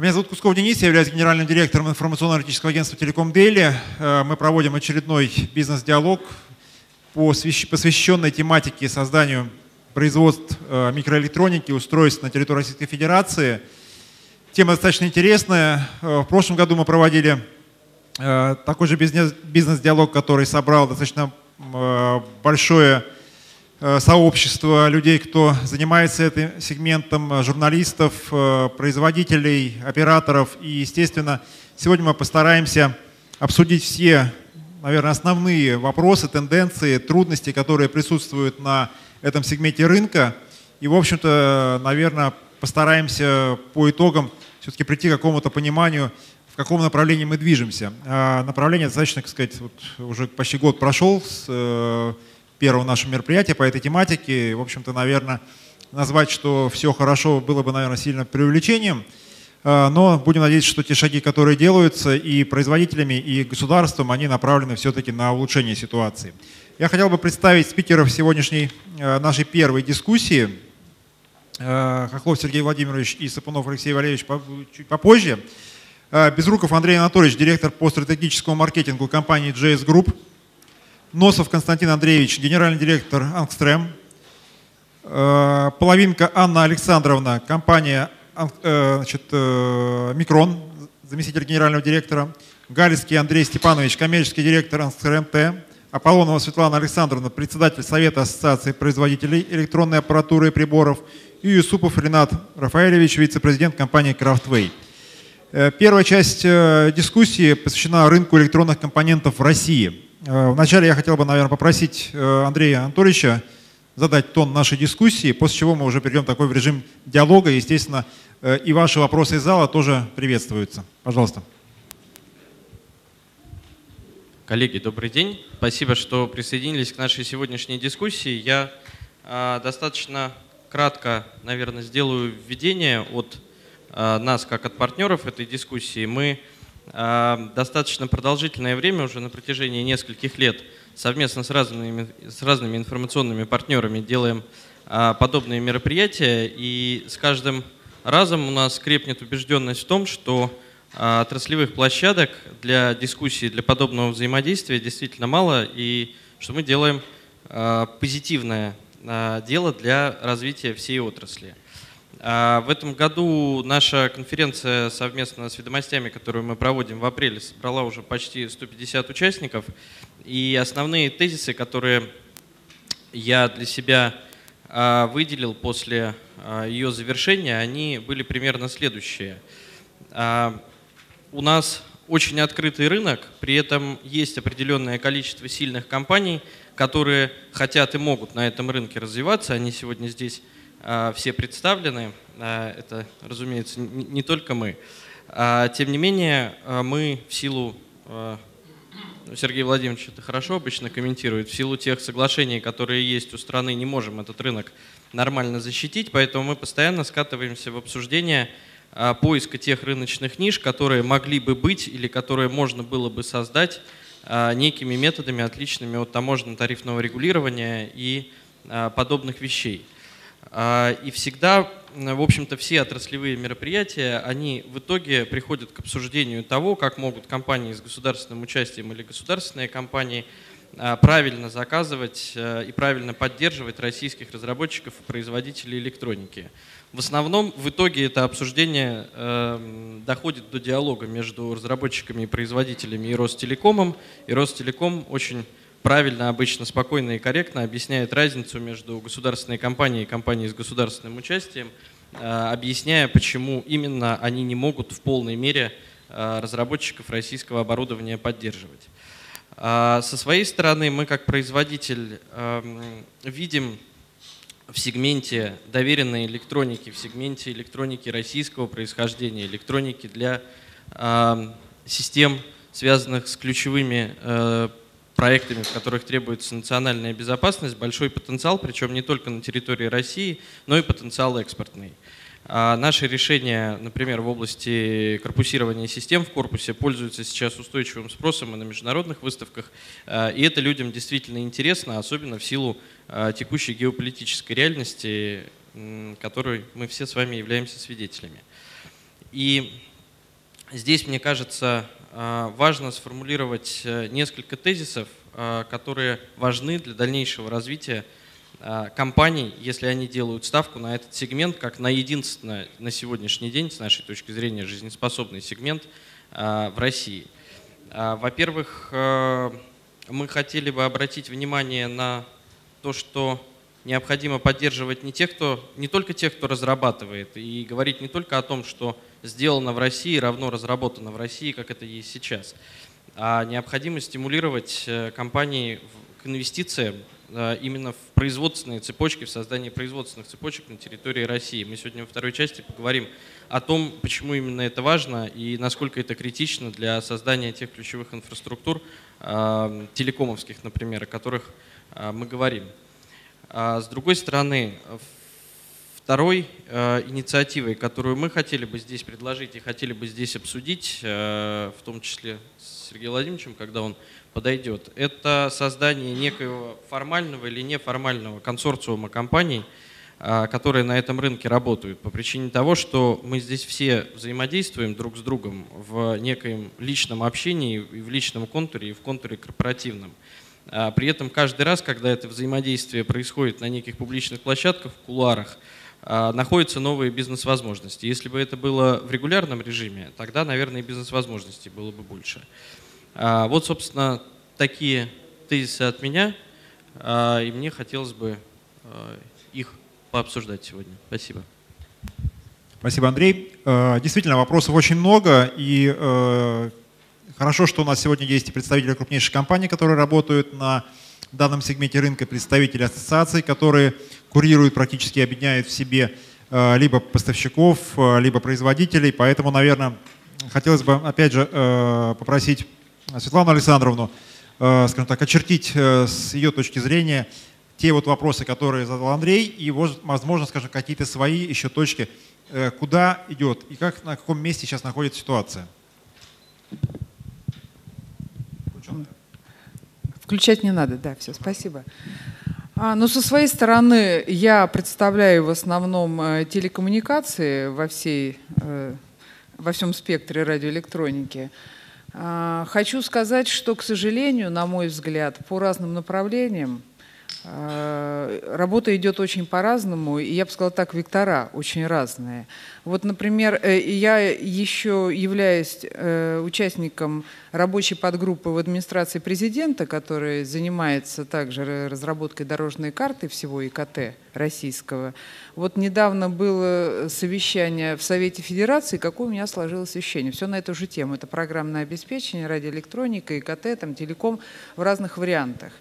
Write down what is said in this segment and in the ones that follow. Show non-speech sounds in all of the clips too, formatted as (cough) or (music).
Меня зовут Кусков Денис, я являюсь генеральным директором информационно-аналитического агентства «Телеком Дели». Э, мы проводим очередной бизнес-диалог, посвященной тематике созданию производств э, микроэлектроники, устройств на территории Российской Федерации. Тема достаточно интересная. Э, в прошлом году мы проводили такой же бизнес-диалог, который собрал достаточно большое сообщество людей, кто занимается этим сегментом, э, журналистов, э, производителей, операторов. И, естественно, сегодня мы постараемся обсудить все, наверное, основные вопросы, тенденции, трудности, которые присутствуют на этом сегменте рынка. И, в общем-то, наверное, постараемся по итогам все-таки прийти к какому-то пониманию, в каком направлении мы движемся. А направление достаточно, так сказать, вот уже почти год прошел с первого нашего мероприятия по этой тематике. В общем-то, наверное, назвать, что все хорошо, было бы, наверное, сильно преувеличением. А, но будем надеяться, что те шаги, которые делаются и производителями, и государством, они направлены все-таки на улучшение ситуации. Я хотел бы представить спикеров сегодняшней а, нашей первой дискуссии. А, Хохлов Сергей Владимирович и Сапунов Алексей Валерьевич чуть попозже. Безруков Андрей Анатольевич, директор по стратегическому маркетингу компании JS Group – Носов Константин Андреевич, генеральный директор Ангстрем. Э, половинка Анна Александровна, компания э, значит, э, Микрон, заместитель генерального директора. Галицкий Андрей Степанович, коммерческий директор Ангстрем Т. Аполлонова Светлана Александровна, председатель Совета Ассоциации производителей электронной аппаратуры и приборов. И Юсупов Ренат Рафаэлевич, вице-президент компании Craftway. Первая часть дискуссии посвящена рынку электронных компонентов в России – вначале я хотел бы, наверное, попросить э, Андрея Анатольевича задать тон нашей дискуссии, после чего мы уже перейдем такой в режим диалога. Естественно, э, и ваши вопросы из зала тоже приветствуются. Пожалуйста. Коллеги, добрый день. Спасибо, что присоединились к нашей сегодняшней дискуссии. Я э, достаточно кратко, наверное, сделаю введение от э, нас, как от партнеров этой дискуссии. Мы достаточно продолжительное время, уже на протяжении нескольких лет, совместно с разными, с разными информационными партнерами делаем а, подобные мероприятия. И с каждым разом у нас крепнет убежденность в том, что а, отраслевых площадок для дискуссии, для подобного взаимодействия действительно мало, и что мы делаем позитивное дело для развития всей отрасли. А, в этом году наша конференция совместно с ведомостями, которую мы проводим в апреле, собрала уже почти 150 участников. И основные тезисы, которые я для себя а, выделил после а, ее завершения, они были примерно следующие. У нас очень открытый рынок, при этом есть определенное количество сильных компаний, которые хотят и могут на этом рынке развиваться. Они сегодня здесь все представлены. А, это, разумеется, не только мы. А, тем не менее, мы в силу ну, Сергей Владимирович это хорошо обычно комментирует. В силу тех соглашений, которые есть у страны, не можем этот рынок нормально защитить, поэтому мы постоянно скатываемся в обсуждение поиска тех рыночных ниш, которые могли бы быть или которые можно было бы создать некими методами, отличными от таможенно-тарифного регулирования и подобных вещей. А, и всегда, в общем-то, все отраслевые мероприятия, они в итоге приходят к обсуждению того, как могут компании с государственным участием или государственные компании а, правильно заказывать а, и правильно поддерживать российских разработчиков и производителей электроники. В основном в итоге это обсуждение э, доходит до диалога между разработчиками и производителями и Ростелекомом. И Ростелеком очень правильно, обычно, спокойно и корректно объясняет разницу между государственной компанией и компанией с государственным участием, э, объясняя, почему именно они не могут в полной мере э, разработчиков российского оборудования поддерживать. А со своей стороны мы как производитель эм, видим в сегменте доверенной электроники, в сегменте электроники российского происхождения, электроники для эм, систем, связанных с ключевыми э, проектами, в которых требуется национальная безопасность, большой потенциал, причем не только на территории России, но и потенциал экспортный. А наши решения, например, в области корпусирования систем в корпусе пользуются сейчас устойчивым спросом и на международных выставках. А, и это людям действительно интересно, особенно в силу а, текущей геополитической реальности, которой мы все с вами являемся свидетелями. И здесь, мне кажется, важно сформулировать несколько тезисов, которые важны для дальнейшего развития компаний, если они делают ставку на этот сегмент, как на единственный на сегодняшний день, с нашей точки зрения, жизнеспособный сегмент в России. Во-первых, мы хотели бы обратить внимание на то, что необходимо поддерживать не, тех, кто, не только тех, кто разрабатывает, и говорить не только о том, что сделано в России равно разработано в России, как это есть сейчас, а необходимо стимулировать э, компании к инвестициям э, именно в производственные цепочки, в создании производственных цепочек на территории России. Мы сегодня во второй части поговорим о том, почему именно это важно и насколько это критично для создания тех ключевых инфраструктур, э, телекомовских, например, о которых мы говорим. А с другой стороны, второй э, инициативой, которую мы хотели бы здесь предложить и хотели бы здесь обсудить, э, в том числе с Сергеем Владимировичем, когда он подойдет, это создание некоего формального или неформального консорциума компаний, э, которые на этом рынке работают, по причине того, что мы здесь все взаимодействуем друг с другом в некоем личном общении, и в личном контуре, и в контуре корпоративном. А при этом каждый раз, когда это взаимодействие происходит на неких публичных площадках, в кулуарах, а, находятся новые бизнес-возможности. Если бы это было в регулярном режиме, тогда, наверное, бизнес-возможностей было бы больше. А, вот, собственно, такие тезисы от меня, и мне хотелось бы их пообсуждать сегодня. Спасибо. Спасибо, Андрей. Действительно, вопросов очень много, и Хорошо, что у нас сегодня есть и представители крупнейших компаний, которые работают на данном сегменте рынка, представители ассоциаций, которые курируют, практически объединяют в себе э, либо поставщиков, э, либо производителей. Поэтому, наверное, хотелось бы, опять же, э, попросить Светлану Александровну, скажем так, очертить с ее точки зрения те вот вопросы, которые задал Андрей, и, возможно, скажем, какие-то свои еще точки, куда идет и как, на каком месте сейчас находится ситуация. Включать не надо, да, все, спасибо. А, ну, со своей стороны, я представляю в основном э, телекоммуникации во, всей, э, во всем спектре радиоэлектроники. А, хочу сказать, что, к сожалению, на мой взгляд, по разным направлениям работа идет очень по-разному, и я бы сказала так, вектора очень разные. Вот, например, э, я еще являюсь э, участником рабочей подгруппы в администрации президента, которая занимается также разработкой дорожной карты всего ИКТ российского. Вот недавно было совещание в Совете Федерации, какое у меня сложилось ощущение. Все на эту же тему. Это программное обеспечение, радиоэлектроника, ИКТ, там, телеком в разных вариантах.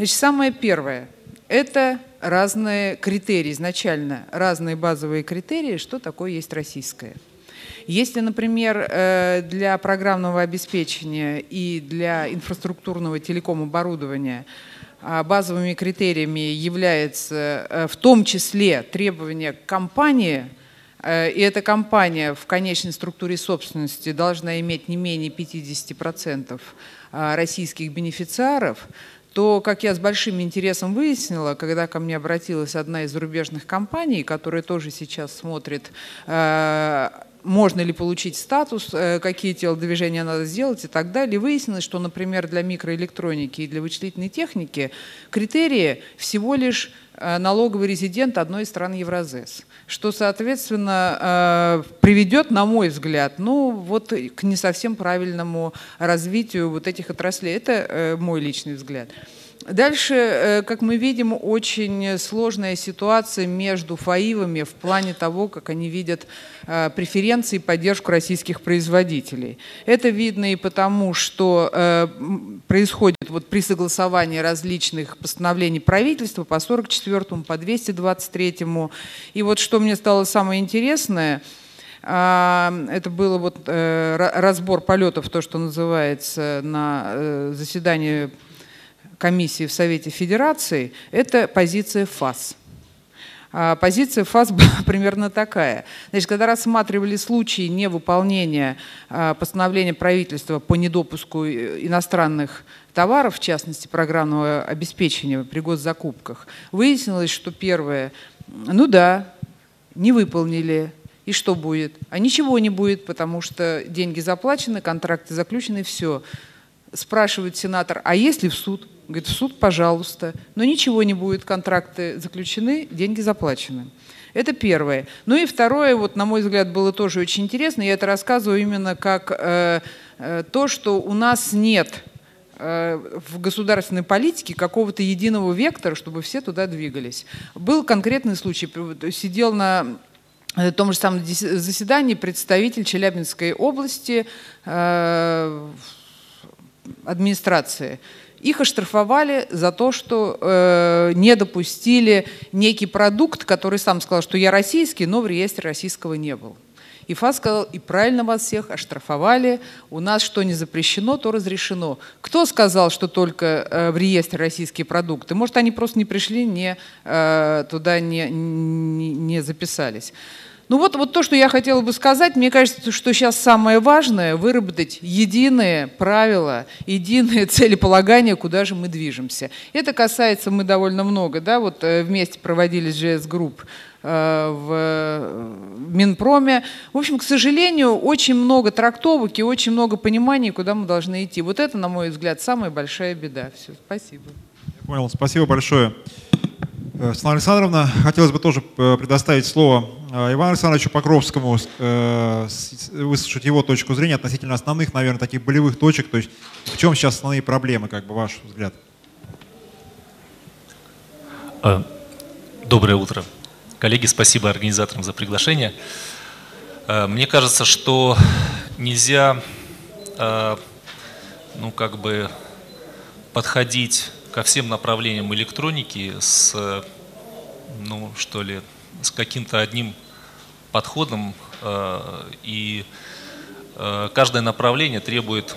Значит, самое первое – это разные критерии, изначально разные базовые критерии, что такое есть российское. Если, например, э, для программного обеспечения и для инфраструктурного телеком-оборудования а, базовыми критериями является э, в том числе требование к компании, э, и эта компания в конечной структуре собственности должна иметь не менее 50% а, российских бенефициаров, то, как я с большим интересом выяснила, когда ко мне обратилась одна из зарубежных компаний, которая тоже сейчас смотрит, э, можно ли получить статус, э, какие телодвижения надо сделать и так далее, выяснилось, что, например, для микроэлектроники и для вычислительной техники критерии всего лишь э, налоговый резидент одной из стран Евразес что, соответственно, э, приведет, на мой взгляд, ну, вот к не совсем правильному развитию вот этих отраслей. Это мой личный взгляд. Дальше, э, как мы видим, очень сложная ситуация между ФАИВами в плане того, как они видят э, преференции и поддержку российских производителей. Это видно и потому, что э, происходит вот при согласовании различных постановлений правительства по 44 по 223 И вот что мне стало самое интересное – это было вот разбор полетов, то, что называется, на заседании комиссии в Совете Федерации, это позиция ФАС. А позиция ФАС (laughs) была примерно такая. Значит, когда рассматривали случаи невыполнения а, постановления правительства по недопуску э, иностранных товаров, в частности программного обеспечения при госзакупках, выяснилось, что первое, ну да, не выполнили И что будет? А ничего не будет, потому что деньги заплачены, контракты заключены, все. Спрашивает сенатор, а есть ли в суд? Говорит, в суд, пожалуйста. Но ничего не будет, контракты заключены, деньги заплачены. Это первое. Ну и второе, вот на мой взгляд, было тоже очень интересно. Я это рассказываю именно как э, э, то, что у нас нет э, в государственной политике какого-то единого вектора, чтобы все туда двигались. Был конкретный случай. Сидел на том же самом заседании представитель Челябинской области э, администрации. Их оштрафовали за то, что э, не допустили некий продукт, который сам сказал, что я российский, но в реестре российского не был. И ФАС сказал, и правильно вас всех оштрафовали, у нас что не запрещено, то разрешено. Кто сказал, что только э, в реестре российские продукты? Может, они просто не пришли, не, э, туда не, не, не записались. Ну вот, вот то, что я хотела бы сказать, мне кажется, что сейчас самое важное – выработать единые правила, единые (laughs) целеполагания, куда же мы движемся. Это касается, мы довольно много, да, вот э, вместе проводили GS Group э, в Минпроме. В общем, к сожалению, очень много трактовок и очень много понимания, куда мы должны идти. Вот это, на мой взгляд, самая большая беда. Все, спасибо. Я понял, спасибо большое. Э, Светлана Александровна, хотелось бы тоже э, предоставить слово э, Ивану Александровичу Покровскому, выслушать его точку зрения относительно основных, наверное, таких болевых точек. То есть в чем сейчас основные проблемы, как бы ваш взгляд? Доброе утро. Коллеги, спасибо организаторам за приглашение. Мне кажется, что нельзя ну, как бы подходить ко всем направлениям электроники с, ну, что ли, с каким-то одним подходом, э, и э, каждое направление требует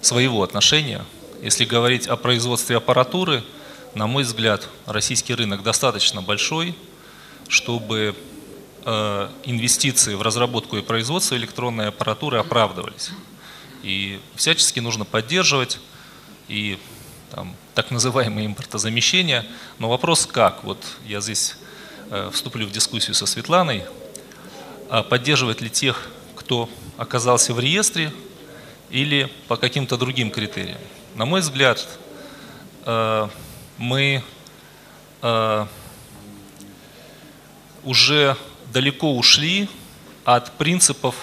своего отношения. Если говорить о производстве аппаратуры, на мой взгляд, российский рынок достаточно большой, чтобы э, инвестиции в разработку и производство электронной аппаратуры оправдывались. И всячески нужно поддерживать и там, так называемое импортозамещение. Но вопрос как? Вот я здесь вступлю в дискуссию со Светланой. А поддерживать ли тех, кто оказался в реестре, или по каким-то другим критериям? На мой взгляд, э, мы э, уже далеко ушли от принципов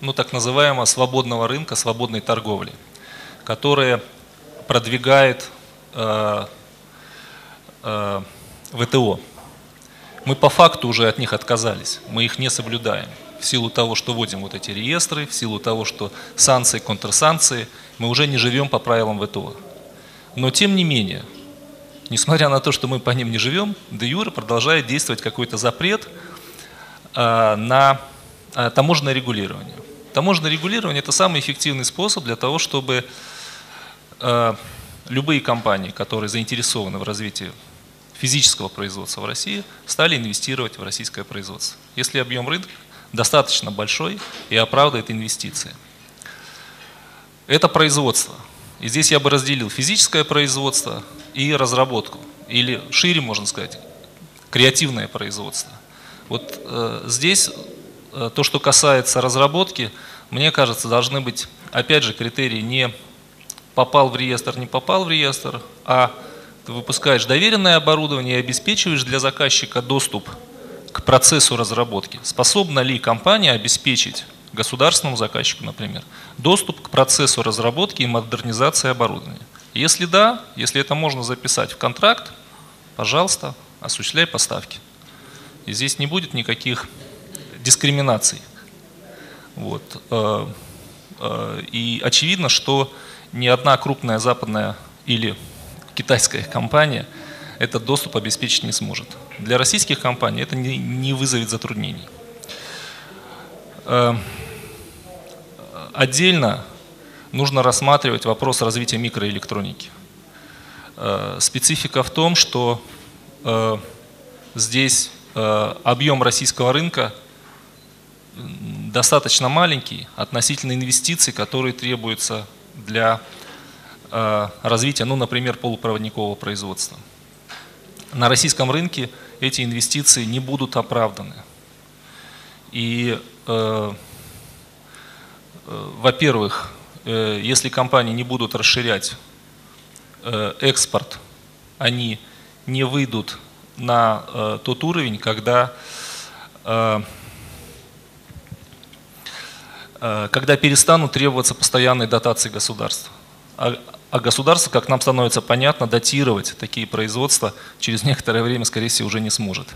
ну, так называемого свободного рынка, свободной торговли, которые продвигает э, э, ВТО. Мы по факту уже от них отказались, мы их не соблюдаем. В силу того, что вводим вот эти реестры, в силу того, что санкции, контрсанкции, мы уже не живем по правилам ВТО. Но тем не менее, несмотря на то, что мы по ним не живем, де юре продолжает действовать какой-то запрет э, на э, таможенное регулирование. Таможенное регулирование – это самый эффективный способ для того, чтобы Э, любые компании, которые заинтересованы в развитии физического производства в России, стали инвестировать в российское производство. Если объем рынка достаточно большой и оправдывает инвестиции. Это производство. И здесь я бы разделил физическое производство и разработку. Или шире, можно сказать, креативное производство. Вот э, здесь э, то, что касается разработки, мне кажется, должны быть, опять же, критерии не попал в реестр, не попал в реестр, а ты выпускаешь доверенное оборудование и обеспечиваешь для заказчика доступ к процессу разработки. Способна ли компания обеспечить государственному заказчику, например, доступ к процессу разработки и модернизации оборудования? Если да, если это можно записать в контракт, пожалуйста, осуществляй поставки. И здесь не будет никаких дискриминаций. Вот. Э, э, и очевидно, что ни одна крупная западная или китайская компания этот доступ обеспечить не сможет. Для российских компаний это не, не вызовет затруднений. Эм, отдельно нужно рассматривать вопрос развития микроэлектроники. Э, специфика в том, что э, здесь э, объем российского рынка достаточно маленький относительно инвестиций, которые требуются для развития, ну, например, полупроводникового производства. На российском рынке эти инвестиции не будут оправданы. И, э, э, во-первых, э, если компании не будут расширять э, экспорт, они не выйдут на э, тот уровень, когда, э, э, когда перестанут требоваться постоянные дотации государства. А, а государство, как нам становится понятно, датировать такие производства через некоторое время, скорее всего, уже не сможет.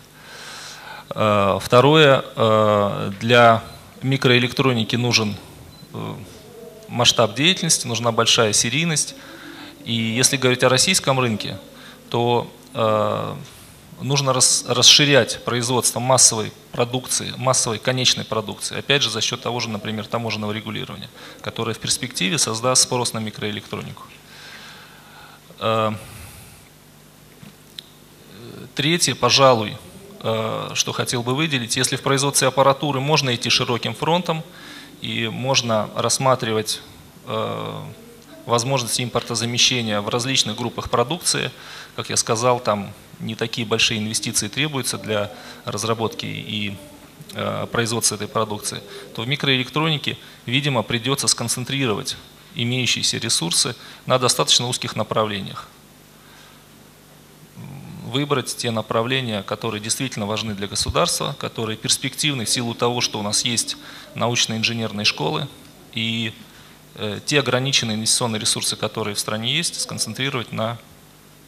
Э, второе, э, для микроэлектроники нужен э, масштаб деятельности, нужна большая серийность. И если говорить о российском рынке, то нужно расширять производство массовой продукции, массовой конечной продукции, опять же за счет того же, например, таможенного регулирования, которое в перспективе создаст спрос на микроэлектронику. Третье, пожалуй, Э, что хотел бы выделить. Если в производстве аппаратуры можно идти широким фронтом и можно рассматривать э, возможности импортозамещения в различных группах продукции, как я сказал, там не такие большие инвестиции требуются для разработки и э, производства этой продукции, то в микроэлектронике, видимо, придется сконцентрировать имеющиеся ресурсы на достаточно узких направлениях выбрать те направления, которые действительно важны для государства, которые перспективны в силу того, что у нас есть научно-инженерные школы, и э, те ограниченные инвестиционные ресурсы, которые в стране есть, сконцентрировать на,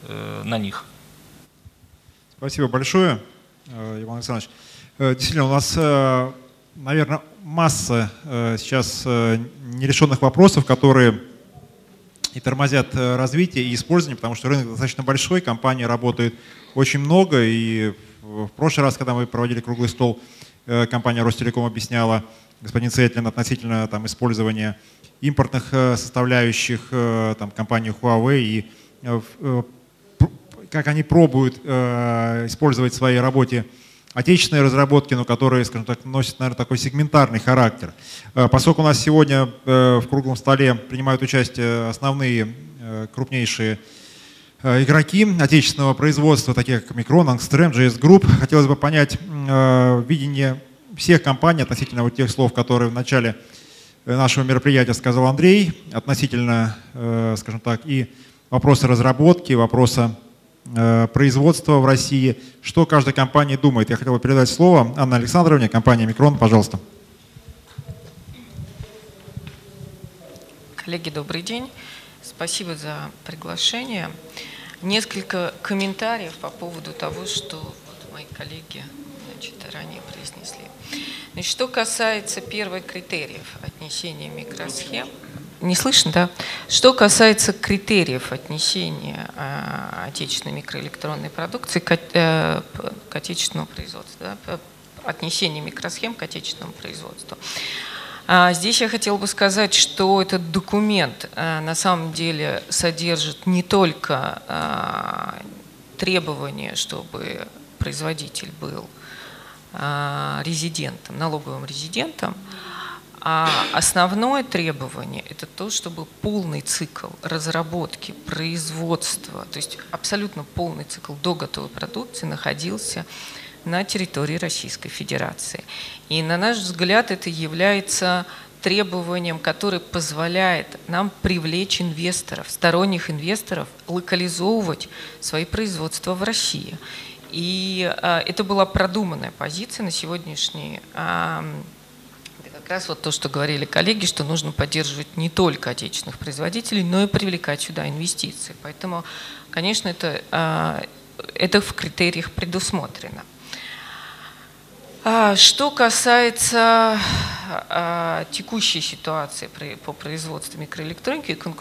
э, на них. Спасибо большое, э, Иван Александрович. Действительно, у нас, наверное, масса сейчас нерешенных вопросов, которые и тормозят э, развитие и использование, потому что рынок достаточно большой, компании работают очень много, и в прошлый раз, когда мы проводили круглый стол, э, компания Ростелеком объясняла, господин Цетлин, относительно там, использования импортных э, составляющих там, компании Huawei и как они пробуют использовать в своей работе отечественные разработки, но которые, скажем так, носят, наверное, такой сегментарный характер. Э, поскольку у нас сегодня э, в круглом столе принимают участие основные э, крупнейшие игроки отечественного производства, такие как Micron, Angstrom, JS Group, хотелось бы понять видение всех компаний относительно вот тех слов, которые в начале нашего мероприятия сказал Андрей, относительно, скажем так, и вопроса разработки, вопроса производства в России. Что каждая компания думает? Я хотел бы передать слово Анне Александровне, компания «Микрон». Пожалуйста. Коллеги, добрый день. Спасибо за приглашение. Несколько комментариев по поводу того, что вот мои коллеги значит, ранее произнесли. Значит, что касается первых критериев отнесения микросхем, не слышно, да? Что касается критериев отнесения э, отечественной микроэлектронной продукции к, э, отечественному производству, да? отнесения микросхем к отечественному производству. А здесь я хотела бы сказать, что этот документ э, на самом деле содержит не только э, требования, чтобы производитель был резидентом, налоговым резидентом, а основное требование – это то, чтобы полный цикл разработки, производства, то есть абсолютно полный цикл до готовой продукции находился на территории Российской Федерации. И на наш взгляд это является требованием, которое позволяет нам привлечь инвесторов, сторонних инвесторов, локализовывать свои производства в России. И э, это была продуманная позиция на сегодняшний э, раз вот то, что говорили коллеги, что нужно поддерживать не только отечественных производителей, но и привлекать сюда инвестиции. Поэтому, конечно, это, а, это в критериях предусмотрено. А, что касается а, текущей ситуации по производству микроэлектроники и конкуренции,